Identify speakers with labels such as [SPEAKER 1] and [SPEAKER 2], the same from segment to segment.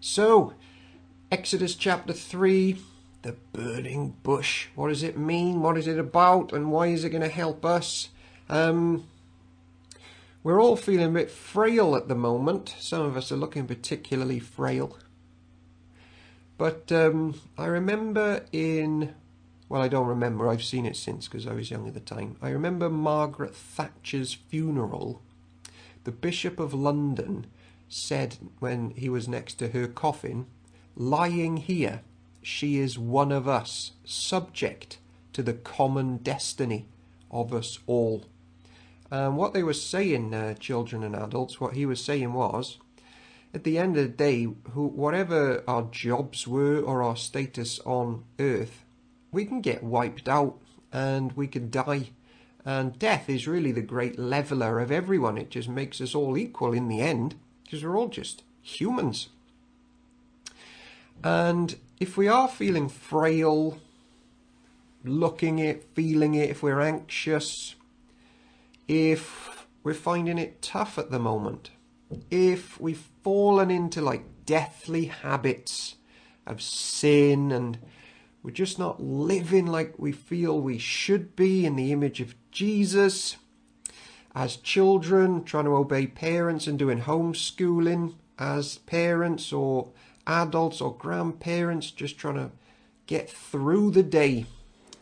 [SPEAKER 1] So, Exodus chapter 3, the burning bush. What does it mean? What is it about? And why is it going to help us? Um, we're all feeling a bit frail at the moment. Some of us are looking particularly frail. But um, I remember in, well, I don't remember, I've seen it since because I was young at the time. I remember Margaret Thatcher's funeral. The Bishop of London said when he was next to her coffin, lying here, she is one of us, subject to the common destiny of us all. And what they were saying, uh, children and adults, what he was saying was, at the end of the day, who, whatever our jobs were or our status on earth, we can get wiped out and we can die. And death is really the great leveler of everyone. It just makes us all equal in the end because we're all just humans. And if we are feeling frail, looking it, feeling it, if we're anxious, if we're finding it tough at the moment, if we've fallen into like deathly habits of sin and we're just not living like we feel we should be in the image of Jesus, as children, trying to obey parents and doing homeschooling as parents or adults or grandparents, just trying to get through the day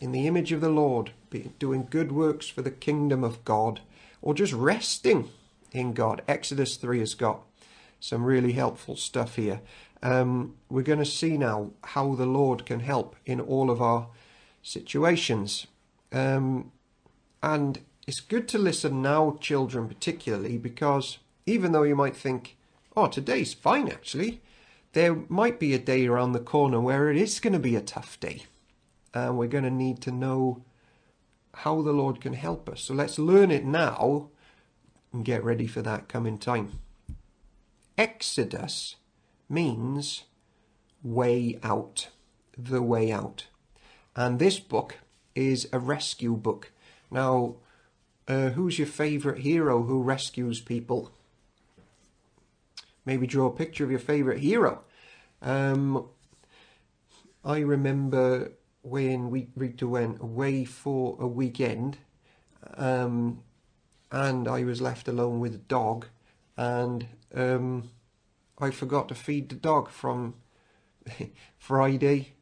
[SPEAKER 1] in the image of the Lord, doing good works for the kingdom of God, or just resting in God. Exodus 3 has got some really helpful stuff here. Um, we're going to see now how the Lord can help in all of our situations. Um, and it's good to listen now, children particularly, because even though you might think, oh, today's fine actually, there might be a day around the corner where it is going to be a tough day. And we're going to need to know how the Lord can help us. So let's learn it now and get ready for that coming time. Exodus means way out, the way out. And this book is a rescue book. Now, uh, who's your favourite hero who rescues people? Maybe draw a picture of your favourite hero. Um, I remember when we Rita went away for a weekend, um, and I was left alone with a dog, and um, I forgot to feed the dog from Friday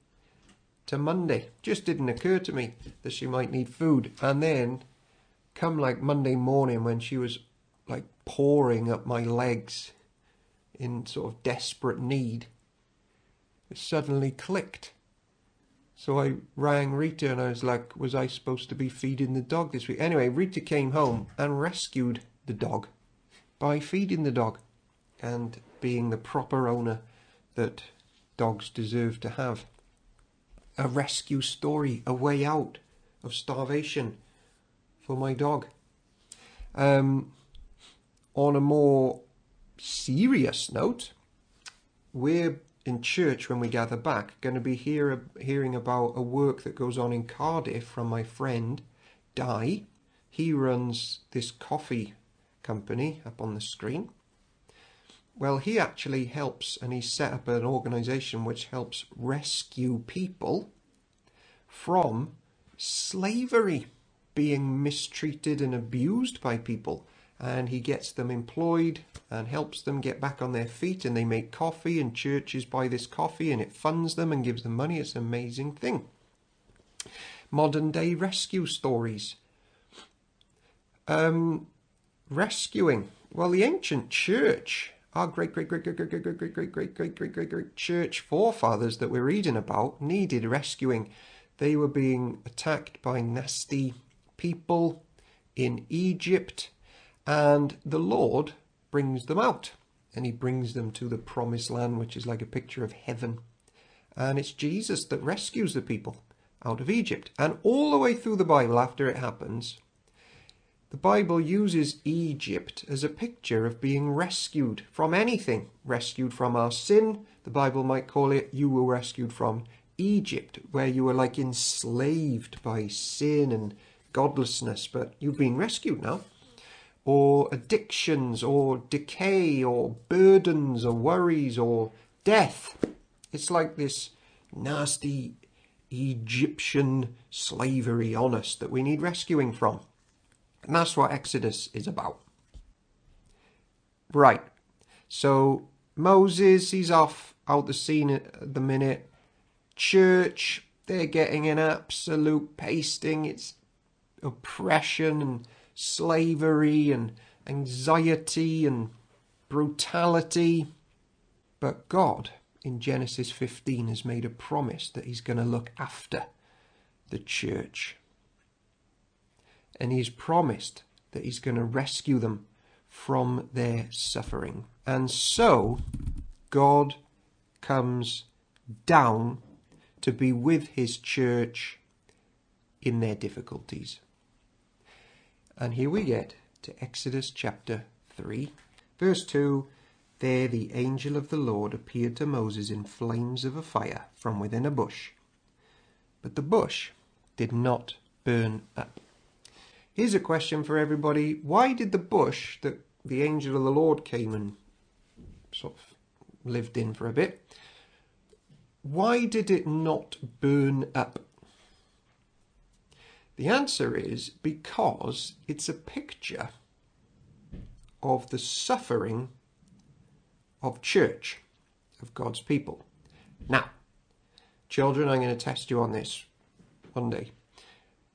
[SPEAKER 1] to Monday. Just didn't occur to me that she might need food, and then come like Monday morning when she was like pouring up my legs in sort of desperate need, it suddenly clicked. So I rang Rita and I was like, was I supposed to be feeding the dog this week? Anyway, Rita came home and rescued the dog by feeding the dog and being the proper owner that dogs deserve to have. A rescue story, a way out of starvation for my dog. Um, on a more serious note, we're in church when we gather back going to be hear, hearing about a work that goes on in Cardiff from my friend Di. He runs this coffee company up on the screen. Well, he actually helps and he's set up an organization which helps rescue people from slavery being mistreated and abused by people and he gets them employed and helps them get back on their feet and they make coffee and churches buy this coffee and it funds them and gives them money it's an amazing thing modern day rescue stories um, rescuing well the ancient church our great great great great great great great great great great great great great great church forefathers that we're reading about needed rescuing they were being attacked by nasty people in Egypt, and the Lord brings them out. And he brings them to the promised land, which is like a picture of heaven. And it's Jesus that rescues the people out of Egypt. And all the way through the Bible, after it happens, the Bible uses Egypt as a picture of being rescued from anything. Rescued from our sin, the Bible might call it, you were rescued from Egypt, where you were like enslaved by sin and godlessness, but you've been rescued now. Or addictions, or decay, or burdens, or worries, or death. It's like this nasty Egyptian slavery on us that we need rescuing from. And that's what Exodus is about. Right. So Moses, he's off out the scene at the minute. Church, they're getting an absolute pasting. It's oppression and slavery and anxiety and brutality. But God, in Genesis 15, has made a promise that He's going to look after the church. And He's promised that He's going to rescue them from their suffering. And so, God comes down to be with His church in their difficulties. And here we get to Exodus chapter 3, verse 2. There the angel of the Lord appeared to Moses in flames of a fire from within a bush. But the bush did not burn up. Here's a question for everybody. Why did the bush that the angel of the Lord came and sort of lived in for a bit, why did it not burn up? The answer is because it's a picture of the suffering of church, of God's people. Now, children, I'm going to test you on this one day.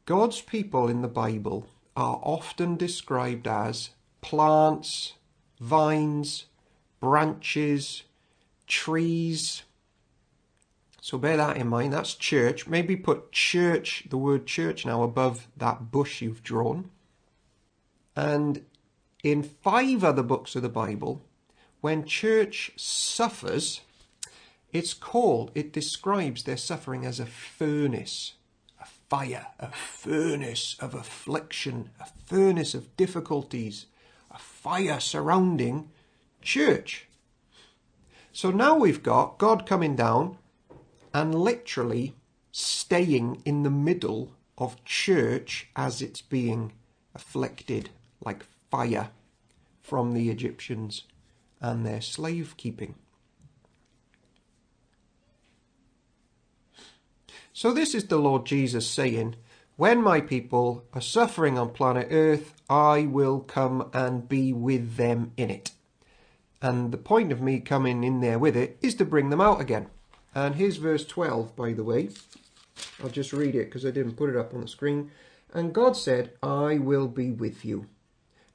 [SPEAKER 1] God's people in the Bible are often described as plants, vines, branches, trees, so bear that in mind. That's church. Maybe put church, the word church now, above that bush you've drawn. And in five other books of the Bible, when church suffers, it's called, it describes their suffering as a furnace, a fire, a furnace of affliction, a furnace of difficulties, a fire surrounding church. So now we've got God coming down and literally staying in the middle of church as it's being afflicted like fire from the Egyptians and their slave keeping. So, this is the Lord Jesus saying, When my people are suffering on planet Earth, I will come and be with them in it. And the point of me coming in there with it is to bring them out again. And here's verse 12, by the way. I'll just read it because I didn't put it up on the screen. And God said, I will be with you.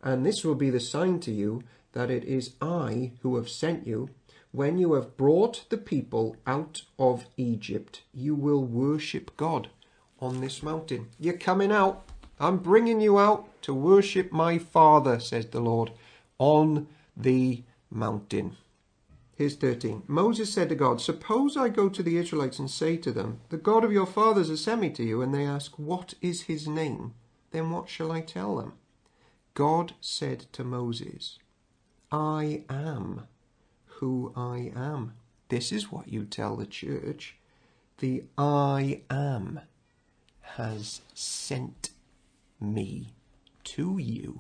[SPEAKER 1] And this will be the sign to you that it is I who have sent you. When you have brought the people out of Egypt, you will worship God on this mountain. You're coming out. I'm bringing you out to worship my Father, says the Lord, on the mountain. Here's 13. Moses said to God, Suppose I go to the Israelites and say to them, The God of your fathers has sent me to you, and they ask, What is his name? Then what shall I tell them? God said to Moses, I am who I am. This is what you tell the church. The I am has sent me to you.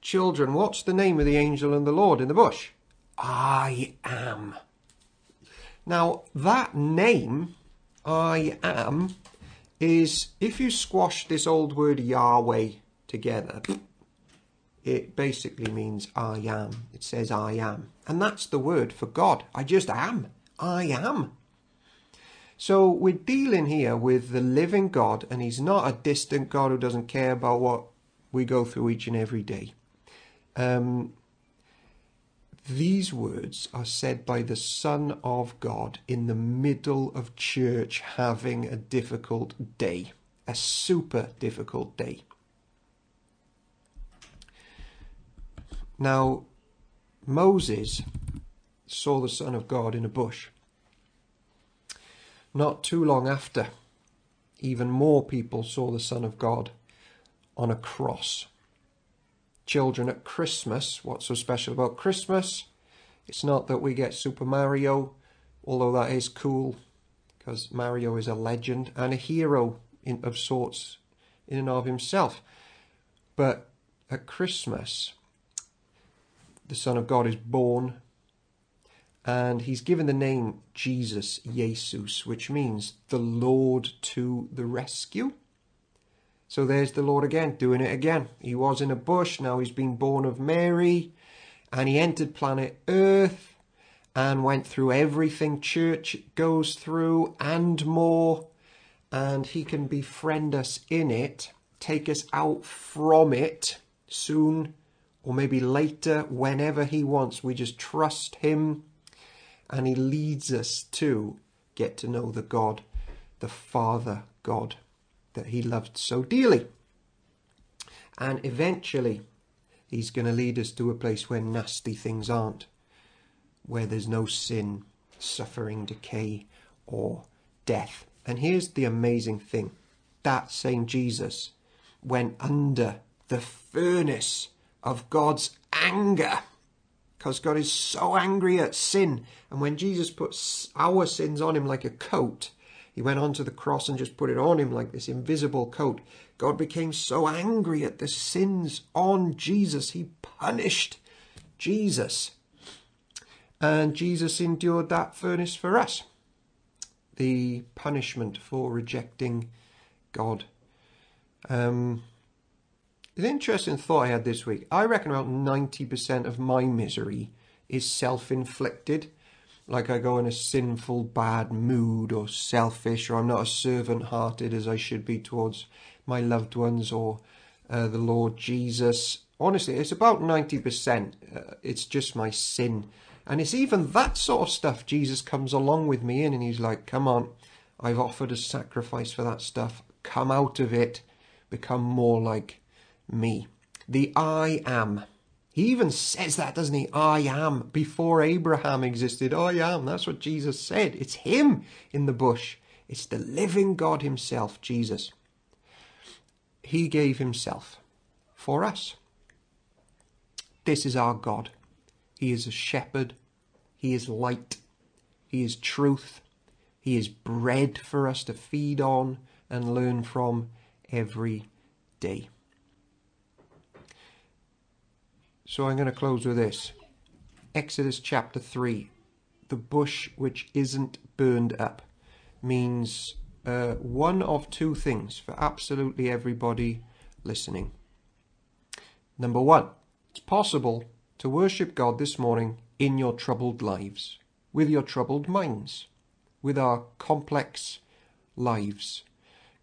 [SPEAKER 1] Children, what's the name of the angel and the Lord in the bush? I am. Now, that name, I am, is if you squash this old word Yahweh together, it basically means I am. It says I am. And that's the word for God. I just am. I am. So we're dealing here with the living God, and He's not a distant God who doesn't care about what we go through each and every day. Um, these words are said by the Son of God in the middle of church having a difficult day, a super difficult day. Now, Moses saw the Son of God in a bush. Not too long after, even more people saw the Son of God on a cross children at Christmas. What's so special about Christmas? It's not that we get Super Mario, although that is cool, because Mario is a legend and a hero in, of sorts in and of himself. But at Christmas, the Son of God is born, and he's given the name Jesus, Jesus, which means the Lord to the rescue. So there's the Lord again, doing it again. He was in a bush, now he's been born of Mary, and he entered planet Earth and went through everything church goes through and more. And he can befriend us in it, take us out from it soon or maybe later, whenever he wants. We just trust him and he leads us to get to know the God, the Father God that he loved so dearly. And eventually, he's going to lead us to a place where nasty things aren't, where there's no sin, suffering, decay, or death. And here's the amazing thing that same Jesus went under the furnace of God's anger because God is so angry at sin. And when Jesus puts our sins on him like a coat, he went on to the cross and just put it on him like this invisible coat. God became so angry at the sins on Jesus, he punished Jesus. And Jesus endured that furnace for us. The punishment for rejecting God. Um, an interesting thought I had this week. I reckon about 90% of my misery is self inflicted like I go in a sinful, bad mood or selfish, or I'm not as servant hearted as I should be towards my loved ones or uh, the Lord Jesus. Honestly, it's about 90%. Uh, it's just my sin. And it's even that sort of stuff Jesus comes along with me in, and he's like, Come on, I've offered a sacrifice for that stuff. Come out of it, become more like me. The I am. He even says that, doesn't he? I am. Before Abraham existed, I am. That's what Jesus said. It's him in the bush. It's the living God himself, Jesus. He gave himself for us. This is our God. He is a shepherd. He is light. He is truth. He is bread for us to feed on and learn from every day. So I'm going to close with this. Exodus chapter 3. The bush which isn't burned up means uh, one of two things for absolutely everybody listening. Number one, it's possible to worship God this morning in your troubled lives, with your troubled minds, with our complex lives,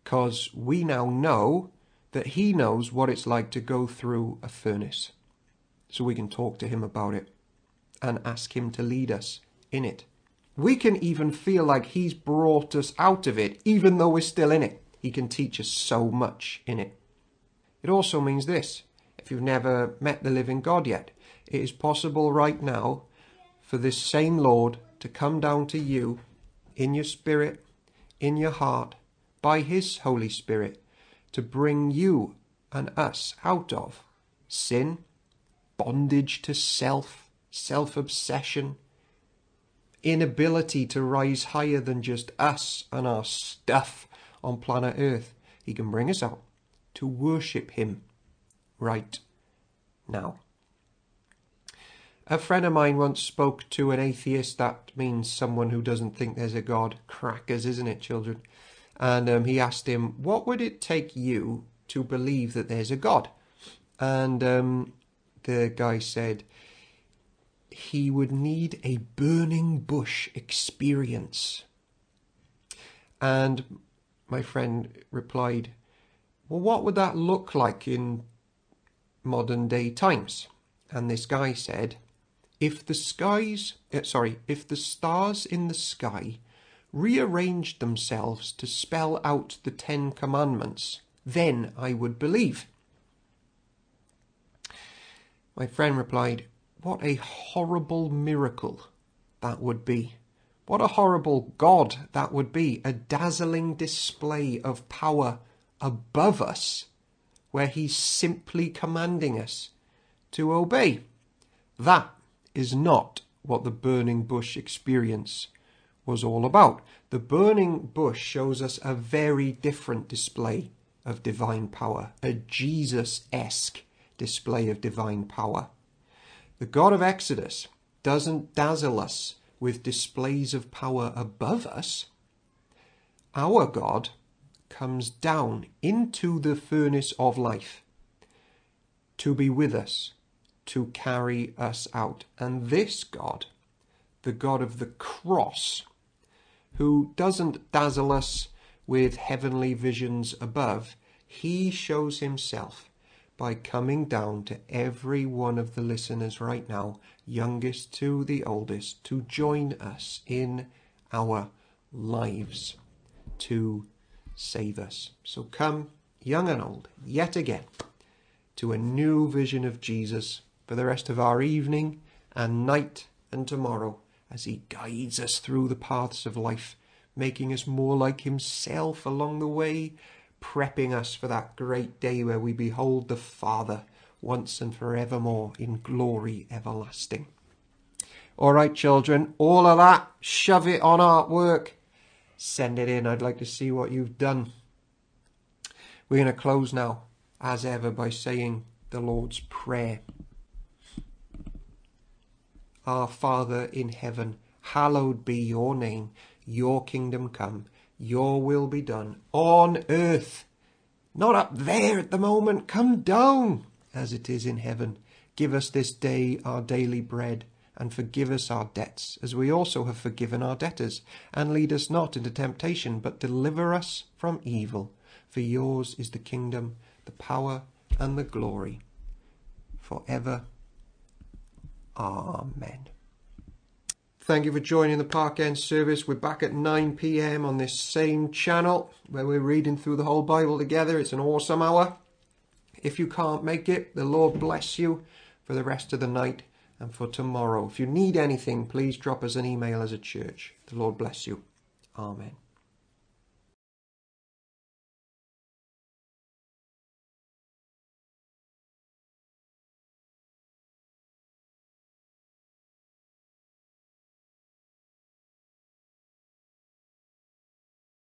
[SPEAKER 1] because we now know that He knows what it's like to go through a furnace so we can talk to Him about it and ask Him to lead us in it. We can even feel like He's brought us out of it, even though we're still in it. He can teach us so much in it. It also means this if you've never met the living God yet, it is possible right now for this same Lord to come down to you in your spirit, in your heart, by His Holy Spirit, to bring you and us out of sin, bondage to self, self obsession, inability to rise higher than just us and our stuff on planet Earth. He can bring us out to worship Him right now. A friend of mine once spoke to an atheist. That means someone who doesn't think there's a God. Crackers, isn't it, children? And um, he asked him, What would it take you to believe that there's a God? And um, the guy said he would need a burning bush experience. And my friend replied, Well, what would that look like in modern day times? And this guy said, If the skies, uh, sorry, if the stars in the sky rearranged themselves to spell out the Ten Commandments, then I would believe. My friend replied, What a horrible miracle that would be. What a horrible God that would be. A dazzling display of power above us, where He's simply commanding us to obey. That is not what the burning bush experience was all about. The burning bush shows us a very different display of divine power, a Jesus esque display of divine power. The God of Exodus doesn't dazzle us with displays of power above us, our God comes down into the furnace of life to be with us, to carry us out. And this God, the God of the cross, who doesn't dazzle us with heavenly visions above, he shows himself by coming down to every one of the listeners right now, youngest to the oldest, to join us in our lives to save us. So come, young and old, yet again, to a new vision of Jesus for the rest of our evening and night and tomorrow as he guides us through the paths of life, making us more like himself along the way, prepping us for that great day where we behold the Father once and forevermore in glory everlasting. All right, children, all of that, shove it on artwork. Send it in. I'd like to see what you've done. We're going to close now, as ever, by saying the Lord's Prayer. Our Father in heaven, hallowed be your name. Your kingdom come. Your will be done on earth. Not up there at the moment. Come down as it is in heaven. Give us this day our daily bread and forgive us our debts, as we also have forgiven our debtors. And lead us not into temptation, but deliver us from evil. For yours is the kingdom, the power, and the glory, for ever. Amen. Thank you for joining the Park End service. We're back at 9 pm on this same channel where we're reading through the whole Bible together. It's an awesome hour. If you can't make it, the Lord bless you for the rest of the night and for tomorrow. If you need anything, please drop us an email as a church. The Lord bless you. Amen.